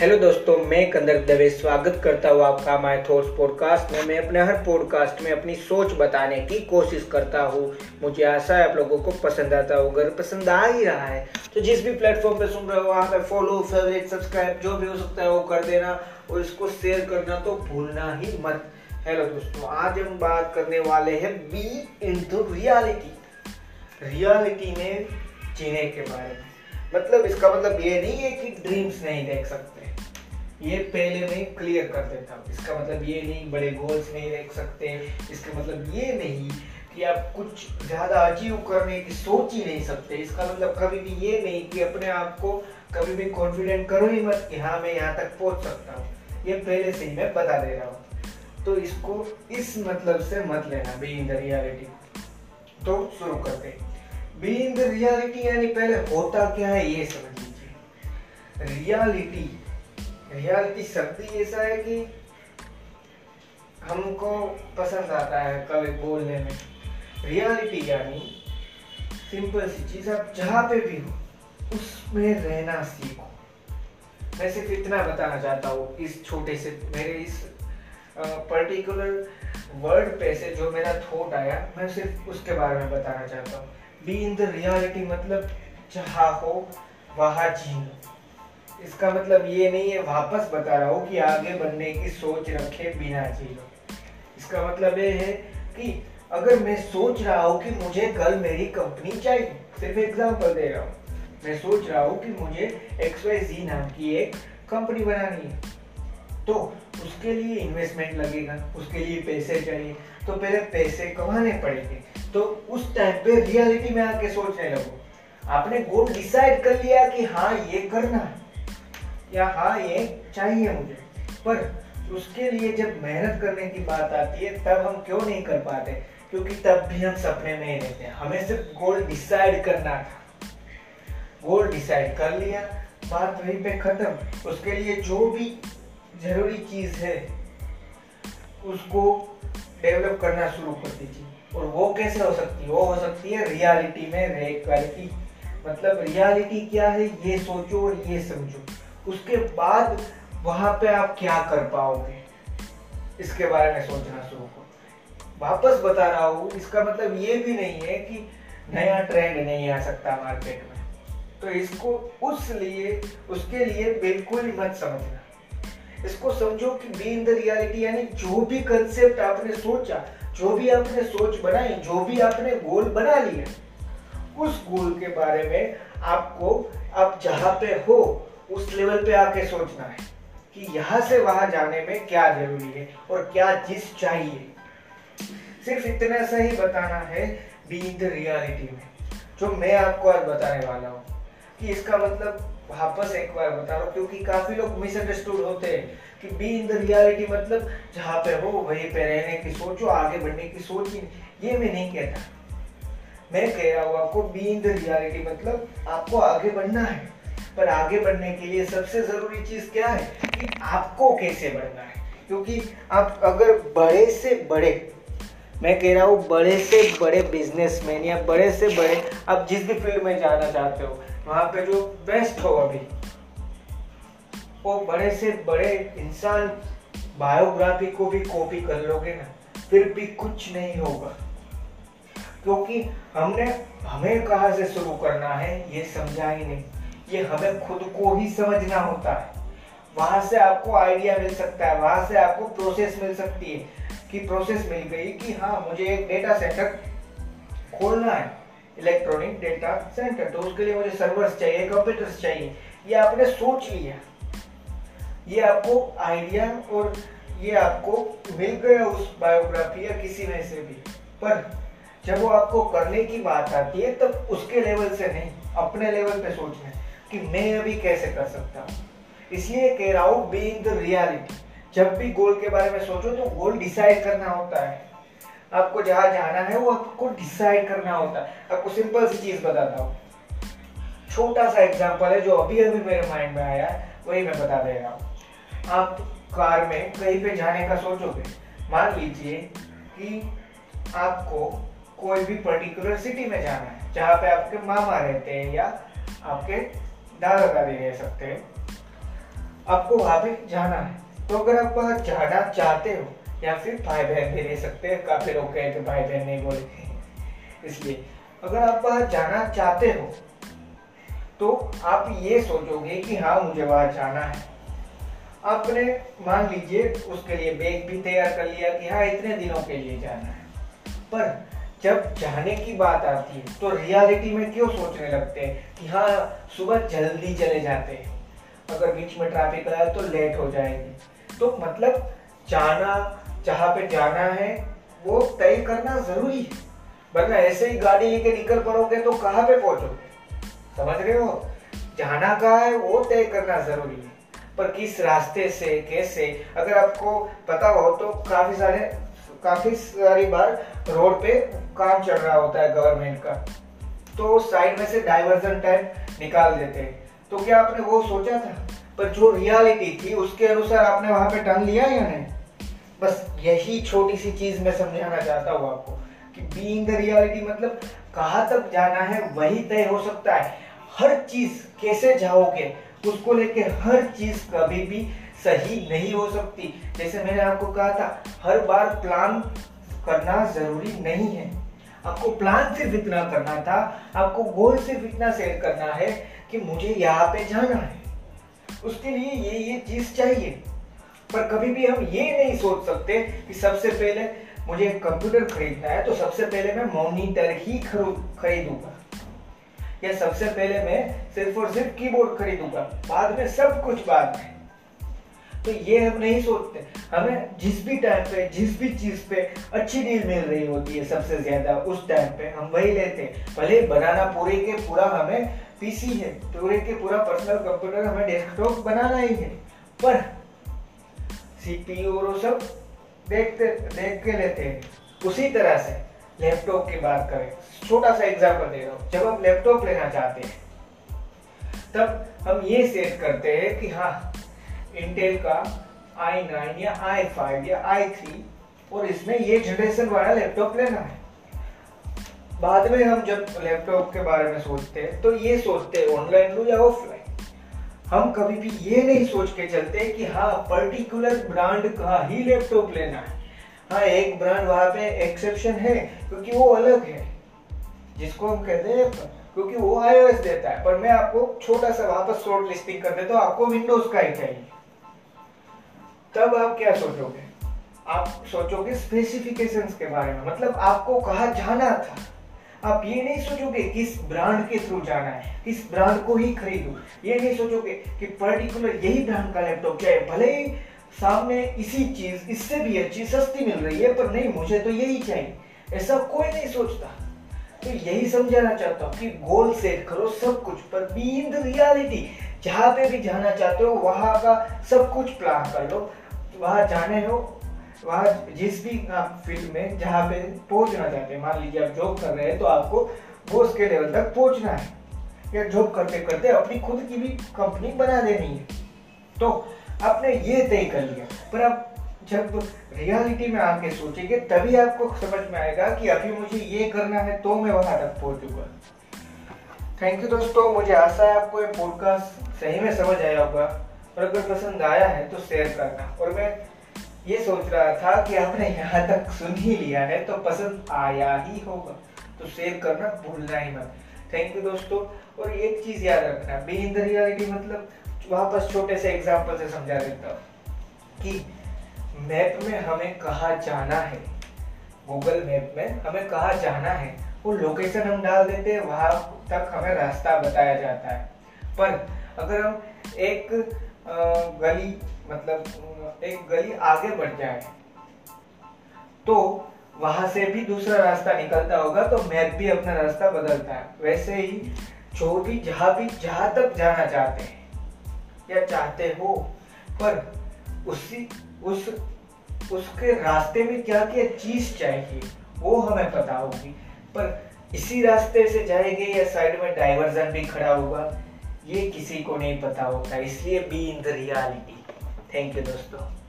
Hello दोस्तों, मैं कंदर दवे स्वागत करता हूँ आपका माय थॉट्स पॉडकास्ट में। मैं अपने हर पॉडकास्ट में अपनी सोच बताने की कोशिश करता हूँ। मुझे आशा है आप लोगों को पसंद आता हो अगर पसंद आ ही रहा है। तो जिस भी प्लेटफॉर्म पे सुन रहे हो, वहाँ पे फॉलो फेवरेट सब्सक्राइब जो भी हो सकता है वो कर देना और इसको शेयर करना तो भूलना ही मत। हेलो दोस्तों, आज हम बात करने वाले हैं बी इन रियलिटी रियलिटी में जीने के बारे में। मतलब इसका मतलब ये नहीं है कि ड्रीम्स नहीं देख सकते। ये पहले में क्लियर कर देता हूँ इसका मतलब ये नहीं, बड़े गोल्स नहीं देख सकते। इसका मतलब ये नहीं कि आप कुछ ज़्यादा अचीव करने की सोच ही नहीं सकते। इसका मतलब कभी भी ये नहीं कि अपने आप को कभी भी कॉन्फिडेंट करो ही मत कि हाँ मैं यहाँ तक पहुँच सकता हूँ। ये पहले से ही मैं बता दे रहा हूँ। तो इसको इस मतलब से मत लेना बी इन द रियलिटी तो शुरू करते बी इन द रियलिटी यानी पहले होता क्या है ये समझ लीजिए। रियलिटी रियलिटी शब्द ही ऐसा है कि हमको पसंद आता है कभी बोलने में। रियलिटी यानी सिंपल सी चीज़, आप जहाँ पे भी हो, उसमें रहना सीखो। मैं सिर्फ़ इतना बताना चाहता हूँ, इस छोटे से मेरे इस पर्टिकुलर वर्ड पे से जो मेरा थॉट आया, मैं सिर्फ़ उसके बारे में बताना चाहता हूँ। बी इन द रियलिटी मतलब जहाँ हो, वहाँ जी लो इसका मतलब ये नहीं है, वापस बता रहा हूँ कि आगे बढ़ने की सोच रखे बिना चीज़ों इसका मतलब ये है कि अगर मैं सोच रहा हूँ कि मुझे कल मेरी कंपनी चाहिए, सिर्फ़ एग्ज़ाम्पल दे रहा हूँ। मैं सोच रहा हूँ कि मुझे एक्स वाई जी नाम की एक कंपनी बनानी है तो उसके लिए इन्वेस्टमेंट लगेगा, उसके लिए पैसे चाहिए तो पहले पैसे कमाने पड़ेंगे। तो उस टाइम पे रियलिटी में आके सोचने लगो। आपने गोल डिसाइड कर लिया कि हाँ ये करना है। या हाँ ये चाहिए मुझे। पर उसके लिए जब मेहनत करने की बात आती है, तब हम क्यों नहीं कर पाते? क्योंकि तब भी हम सपने में ही रहते हैं। हमें सिर्फ़ गोल डिसाइड करना था। गोल डिसाइड कर लिया, बात वहीं पे खत्म। उसके लिए जो भी ज़रूरी चीज़ है, उसको डेवलप करना शुरू कर दीजिए। और वो कैसे हो सकती है? वो हो सकती है रियलिटी में रियलिटी मतलब रियलिटी क्या है? ये सोचो और ये समझो। उसके बाद वहाँ पे आप क्या कर पाओगे? इसके बारे में सोचना शुरू करो। वापस बता रहा हूँ, इसका मतलब ये भी नहीं है कि नया ट्रेंड नहीं आ सकता मार्केट में। तो इसको उस लिए, उसके लिए बिल्कुल मत समझना। इसको समझो कि बी इन द रियलिटी यानी जो भी कंसेप्ट आपने सोचा, जो भी आपने सोच बनाई, जो भी आपने गोल बना लिया, उस गोल के बारे में आपको, आप जहाँ पे हो उस लेवल पे आके सोचना है कि यहाँ से वहाँ जाने में क्या ज़रूरी है और क्या चीज़ चाहिए। सिर्फ़ इतना सा ही बताना है बी इन द रियलिटी में। जो मैं आपको आज बताने वाला हूँ, कि इसका मतलब वापस एक बार बता रहा हूँ, क्योंकि काफ़ी लोग मिसअंडरस्टूड होते हैं कि बी इन द रियलिटी मतलब जहाँ पे हो, वहीं पे रहने की सोचो, आगे बढ़ने की सोच ही ये मैं नहीं कहता। मैं कह रहा हूँ आपको बी इन द रियलिटी मतलब आपको आगे बढ़ना है। पर आगे बढ़ने के लिए सबसे ज़रूरी चीज़ क्या है कि आपको कैसे बढ़ना है? क्योंकि आप अगर बड़े से बड़े, मैं कह रहा हूँ बड़े से बड़े बिजनेसमैन या बड़े से बड़े, आप जिस भी फ़ील्ड में जाना चाहते हो, वहाँ पे जो बेस्ट हो अभी, वो बड़े से बड़े इंसान बायोग्राफी को भी कॉपी कर लोगे ना, फिर भी कुछ नहीं होगा। क्योंकि हमने, हमें कहा से शुरू करना है, ये समझा ही नहीं। ये हमें खुद को ही समझना होता है। वहाँ से आपको आइडिया मिल सकता है, वहाँ से आपको प्रोसेस मिल सकती है कि प्रोसेस मिल गई कि हाँ मुझे एक डेटा सेंटर खोलना है, इलेक्ट्रॉनिक डेटा सेंटर। तो उसके लिए मुझे सर्वर्स चाहिए, कंप्यूटर्स चाहिए, ये आपने सोच लिया। ये आपको आइडिया और ये आपको मिल गया उस बायोग्राफी या किसी में से भी। पर जब वो आपको करने की बात आती है, तब उसके लेवल से नहीं, अपने लेवल पे सोचना है। कि मैं अभी कैसे कर सकता हूँ? इसलिए कह रहा हूँ बी इन द रियलिटी जब भी गोल के बारे में सोचो तो गोल डिसाइड करना होता है। आपको जहाँ जाना है, वो आपको डिसाइड करना होता है। आपको सिंपल सी चीज़ बताता हूँ। छोटा सा एग्जांपल है जो अभी अभी मेरे माइंड में आया वही मैं बता दे रहा हूँ। आप कार में कहीं पे जाने का सोचोगे। मान लीजिए कि आपको कोई भी पर्टिकुलर सिटी में जाना है, जहाँ पे आपके मामा रहते हैं या आपके दादा दादी रह सकते हैं। आपको वहाँ पे जाना है। तो अगर आप वहाँ जाना चाहते हो, या फिर भाई बहन भी ले सकते हैं। काफ़ी लोग कहे कि भाई बहन नहीं बोले इसलिए अगर आप वहाँ जाना चाहते हो तो आप ये सोचोगे कि हाँ मुझे वहाँ जाना है। आपने मान लीजिए, उसके लिए बैग भी तैयार कर लिया कि हाँ इतने दिनों के लिए जाना है। पर जब जाने की बात आती है तो रियलिटी में क्यों सोचने लगते हैं कि हाँ सुबह जल्दी चले जाते हैं। अगर बीच में ट्रैफ़िक आया तो लेट हो जाएँगे। तो मतलब जाना, जहाँ पे जाना है, वो तय करना ज़रूरी है। वरना ऐसे ही गाड़ी लेके निकल पड़ोगे तो कहाँ पे पहुंचोगे? समझ रहे हो? जाना कहाँ है, वो तय करना ज़रूरी है। पर किस रास्ते से, कैसे, अगर आपको पता हो तो काफ़ी सारे काफ़ी सारी बार रोड पे काम चल रहा होता है गवर्नमेंट का। तो साइड में से डाइवर्जन टाइप निकाल देते हैं। तो क्या आपने वो सोचा था? पर जो रियलिटी थी, उसके अनुसार आपने वहाँ पे टर्न लिया या नहीं? बस यही छोटी सी चीज़ मैं समझाना चाहता हूँ आपको कि बीइंग द रियलिटी मतलब कहाँ तक जाना है, वही तय हो सकता है। हर चीज़ कैसे जाओगे, उसको लेके हर चीज़ कभी भी सही नहीं हो सकती। जैसे मैंने आपको कहा था, हर बार प्लान करना ज़रूरी नहीं है। आपको प्लान सिर्फ़ इतना करना था, आपको गोल सिर्फ़ इतना सेट करना है कि मुझे यहाँ पे जाना है। उसके लिए ये ये चीज़ चाहिए। पर कभी भी हम ये नहीं सोच सकते कि सबसे पहले मुझे कंप्यूटर खरीदना है तो सबसे पहले मैं मॉनिटर ही खरीदूँगा। या सबसे पहले मैं सिर्फ़ और सिर्फ़ कीबोर्ड खरीदूँगा। बाद में सब कुछ बाद में। तो ये हम नहीं सोचते। हमें जिस भी टाइम पे, जिस भी चीज़ पे अच्छी डील मिल रही होती है सबसे ज़्यादा, उस टाइम पे हम वही लेते हैं। भले बनाना पूरे के पूरा हमें पीसी है, पूरे के पूरा पर्सनल कंप्यूटर हमें डेस्कटॉप बनाना ही है। पर सीपीयू और सब देखते, देख के लेते हैं। उसी तरह से लैपटॉप की बात करें। छोटा सा एग्ज़ाम्पल दे रहा हूँ। जब हम लैपटॉप लेना चाहते हैं, तब हम ये सेट करते हैं कि हाँ इंटेल का आई नाइन या आई फाइव या आई थ्री और इसमें ये जनरेशन वाला लैपटॉप लेना है। बाद में हम जब लैपटॉप के बारे में सोचते हैं तो ये सोचते हैं ऑनलाइन लो या ऑफलाइन हम कभी भी ये नहीं सोच के चलते कि हाँ पर्टिकुलर ब्रांड का ही लैपटॉप लेना है। हाँ एक ब्रांड वहाँ पे एक्सेप्शन है, क्योंकि वो अलग है। जिसको हम कहते हैं, क्योंकि वो आईओएस देता है। पर मैं आपको छोटा सा वापस शॉर्ट लिस्टिंग कर देता हूँ, आपको विंडोज़ का ही चाहिए। तब आप क्या सोचोगे? आप सोचोगे स्पेसिफिकेशंस के बारे में मतलब आपको कहा जाना था? आप ये नहीं सोचोगे किस ब्रांड के थ्रू जाना है, किस ब्रांड को ही खरीदू। ये नहीं सोचोगे कि पर्टिकुलर यही ब्रांड का लैपटॉप क्या है, भले ही सामने इसी चीज़, इससे भी अच्छी, सस्ती मिल रही है, पर नहीं, मुझे तो यही चाहिए। ऐसा कोई नहीं सोचता। तो यही समझाना चाहता हूँ कि गोल सेट करो सब कुछ, पर बी इन द रियलिटी जहाँ पे भी जाना चाहते हो, वहाँ का सब कुछ प्लान कर लो। वहाँ जाने हो, वहाँ जिस भी आप फ़ील्ड में जहाँ पे पहुँचना चाहते हैं, मान लीजिए आप जॉब कर रहे हैं तो आपको वो उसके लेवल तक पहुँचना है। या जॉब करते करते अपनी खुद की भी कंपनी बना देनी है। तो आपने ये तय कर लिया। पर आप जब रियलिटी में आके सोचेंगे, तभी आपको समझ में आएगा कि अभी मुझे ये करना है तो मैं वहाँ तक पहुंचूँगा। थैंक यू दोस्तों, मुझे आशा है आपको ये पॉडकास्ट सही में समझ आया होगा। और अगर पसंद आया है तो शेयर करना। और मैं ये सोच रहा था कि आपने यहाँ तक सुन ही लिया है तो पसंद आया ही होगा। तो शेयर करना भूलना ही मत। थैंक यू दोस्तों। और एक चीज़ याद रखना बी इन रियलिटी मतलब वापस छोटे से एग्जांपल से समझा देता हूँ कि मैप में हमें कहा जाना है। गूगल मैप में हमें कहा जाना है। वो लोकेशन हम डाल देते हैं, वहाँ तक हमें रास्ता बताया जाता है। पर अगर हम एक गली मतलब एक गली आगे बढ़ जाए। तो वहाँ से भी दूसरा रास्ता निकलता होगा तो मैप भी अपना रास्ता बदलता है। वैसे ही जो भी जहाँ भी, जहाँ तक जाना चाहते हैं, या चाहते हो, पर उसी, उस, उसके रास्ते में क्या क्या चीज़ चाहिए, वो हमें पता होगी। पर इसी रास्ते से जाएँगे या साइड में डाइवर्जन भी खड़ा होगा ये किसी को नहीं पता होता इसलिए be in the reality thank you दोस्तों।